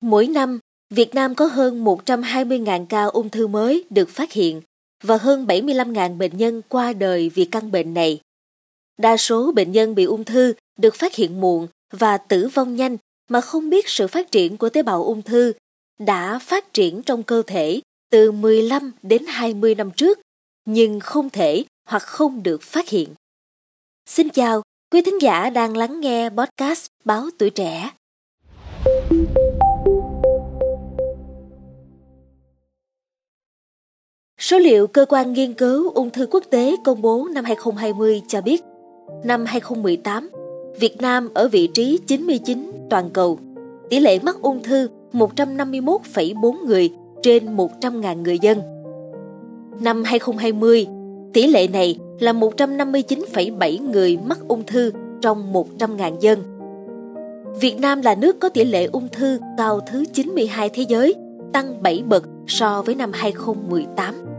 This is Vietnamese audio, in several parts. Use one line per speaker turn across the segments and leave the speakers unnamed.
Mỗi năm, Việt Nam có hơn 120.000 ca ung thư mới được phát hiện và hơn 75.000 bệnh nhân qua đời vì căn bệnh này. Đa số bệnh nhân bị ung thư được phát hiện muộn và tử vong nhanh mà không biết sự phát triển của tế bào ung thư đã phát triển trong cơ thể từ 15 đến 20 năm trước, nhưng không thể hoặc không được phát hiện. Xin chào, quý thính giả đang lắng nghe podcast Báo Tuổi Trẻ. Số liệu cơ quan nghiên cứu ung thư quốc tế công bố năm 2020 cho biết, năm 2018, Việt Nam ở vị trí 99 toàn cầu. Tỷ lệ mắc ung thư 151,4 người trên 100.000 người dân. Năm 2020, tỷ lệ này là 159,7 người mắc ung thư trong 100.000 dân. Việt Nam là nước có tỷ lệ ung thư cao thứ 92 thế giới, tăng 7 bậc so với năm 2018.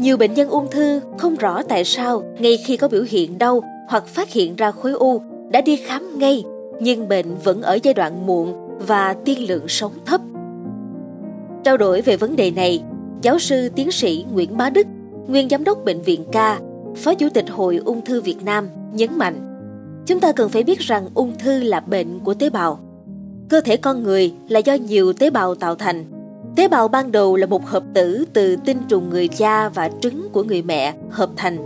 Nhiều bệnh nhân ung thư không rõ tại sao ngay khi có biểu hiện đau hoặc phát hiện ra khối u đã đi khám ngay nhưng bệnh vẫn ở giai đoạn muộn và tiên lượng sống thấp. Trao đổi về vấn đề này, giáo sư tiến sĩ Nguyễn Bá Đức, nguyên giám đốc bệnh viện Ca, phó chủ tịch Hội ung thư Việt Nam nhấn mạnh: Chúng ta cần phải biết rằng ung thư là bệnh của tế bào. Cơ thể con người là do nhiều tế bào tạo thành. Tế bào ban đầu là một hợp tử từ tinh trùng người cha và trứng của người mẹ hợp thành.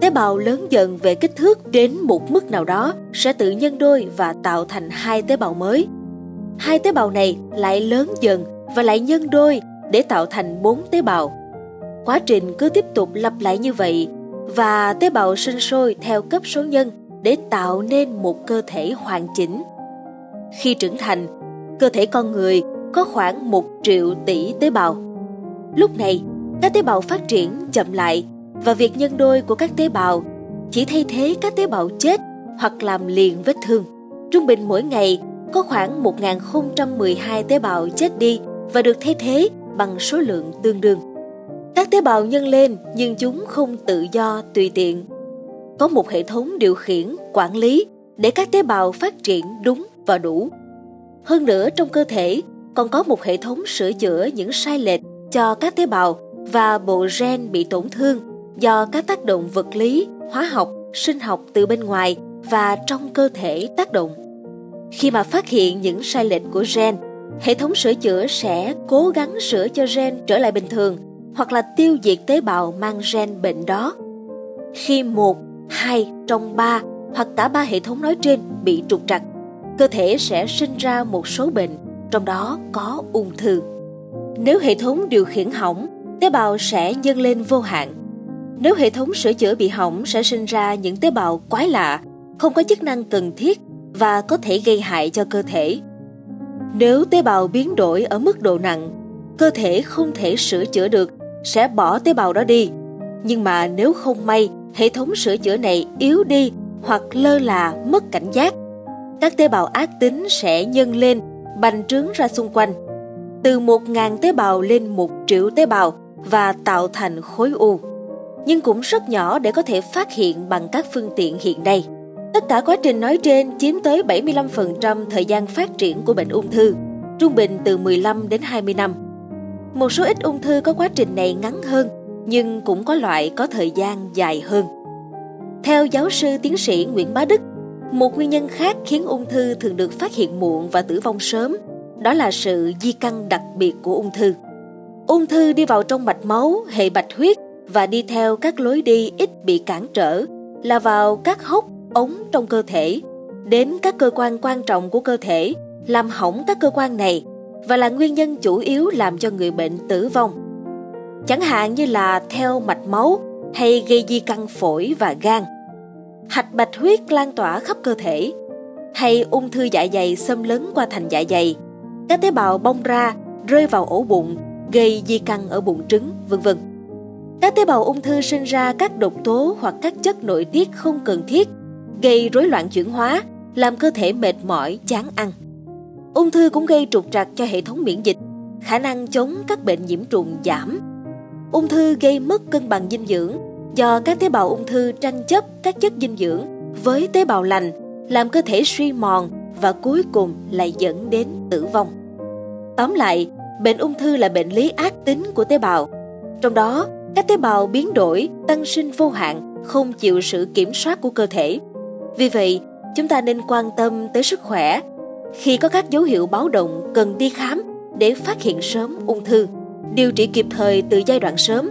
Tế bào lớn dần về kích thước đến một mức nào đó sẽ tự nhân đôi và tạo thành hai tế bào mới. Hai tế bào này lại lớn dần và lại nhân đôi để tạo thành bốn tế bào. Quá trình cứ tiếp tục lặp lại như vậy và tế bào sinh sôi theo cấp số nhân để tạo nên một cơ thể hoàn chỉnh. Khi trưởng thành, cơ thể con người có khoảng một triệu tỷ tế bào. Lúc này, các tế bào phát triển chậm lại và việc nhân đôi của các tế bào chỉ thay thế các tế bào chết hoặc làm liền vết thương. Trung bình mỗi ngày có khoảng 1012 tế bào chết đi và được thay thế bằng số lượng tương đương. Các tế bào nhân lên nhưng chúng không tự do tùy tiện. Có một hệ thống điều khiển, quản lý để các tế bào phát triển đúng và đủ. Hơn nữa trong cơ thể còn có một hệ thống sửa chữa những sai lệch cho các tế bào và bộ gen bị tổn thương do các tác động vật lý, hóa học, sinh học từ bên ngoài và trong cơ thể tác động. Khi mà phát hiện những sai lệch của gen, hệ thống sửa chữa sẽ cố gắng sửa cho gen trở lại bình thường hoặc là tiêu diệt tế bào mang gen bệnh đó. Khi một, hai trong ba hoặc cả ba hệ thống nói trên bị trục trặc, cơ thể sẽ sinh ra một số bệnh, trong đó có ung thư. Nếu hệ thống điều khiển hỏng, tế bào sẽ nhân lên vô hạn. Nếu hệ thống sửa chữa bị hỏng sẽ sinh ra những tế bào quái lạ, không có chức năng cần thiết và có thể gây hại cho cơ thể. Nếu tế bào biến đổi ở mức độ nặng, cơ thể không thể sửa chữa được, sẽ bỏ tế bào đó đi. Nhưng mà nếu không may, hệ thống sửa chữa này yếu đi hoặc lơ là mất cảnh giác, các tế bào ác tính sẽ nhân lên, bành trướng ra xung quanh. Từ 1.000 tế bào lên 1 triệu tế bào và tạo thành khối u. Nhưng cũng rất nhỏ để có thể phát hiện bằng các phương tiện hiện nay. Tất cả quá trình nói trên chiếm tới 75% thời gian phát triển của bệnh ung thư, trung bình từ 15 đến 20 năm. Một số ít ung thư có quá trình này ngắn hơn, nhưng cũng có loại có thời gian dài hơn. Theo giáo sư tiến sĩ Nguyễn Bá Đức, một nguyên nhân khác khiến ung thư thường được phát hiện muộn và tử vong sớm, đó là sự di căn đặc biệt của ung thư. Ung thư đi vào trong mạch máu, hệ bạch huyết và đi theo các lối đi ít bị cản trở là vào các hốc ống trong cơ thể đến các cơ quan quan trọng của cơ thể làm hỏng các cơ quan này và là nguyên nhân chủ yếu làm cho người bệnh tử vong chẳng hạn như là theo mạch máu hay gây di căn phổi và gan hạch bạch huyết lan tỏa khắp cơ thể hay ung thư dạ dày xâm lấn qua thành dạ dày các tế bào bong ra rơi vào ổ bụng gây di căn ở bụng trứng vân vân các tế bào ung thư sinh ra các độc tố hoặc các chất nội tiết không cần thiết gây rối loạn chuyển hóa, làm cơ thể mệt mỏi, chán ăn. Ung thư cũng gây trục trặc cho hệ thống miễn dịch, khả năng chống các bệnh nhiễm trùng giảm. Ung thư gây mất cân bằng dinh dưỡng do các tế bào ung thư tranh chấp các chất dinh dưỡng với tế bào lành, làm cơ thể suy mòn và cuối cùng lại dẫn đến tử vong. Tóm lại, bệnh ung thư là bệnh lý ác tính của tế bào. Trong đó, các tế bào biến đổi, tăng sinh vô hạn, không chịu sự kiểm soát của cơ thể. Vì vậy, chúng ta nên quan tâm tới sức khỏe. Khi có các dấu hiệu báo động cần đi khám để phát hiện sớm ung thư, điều trị kịp thời từ giai đoạn sớm,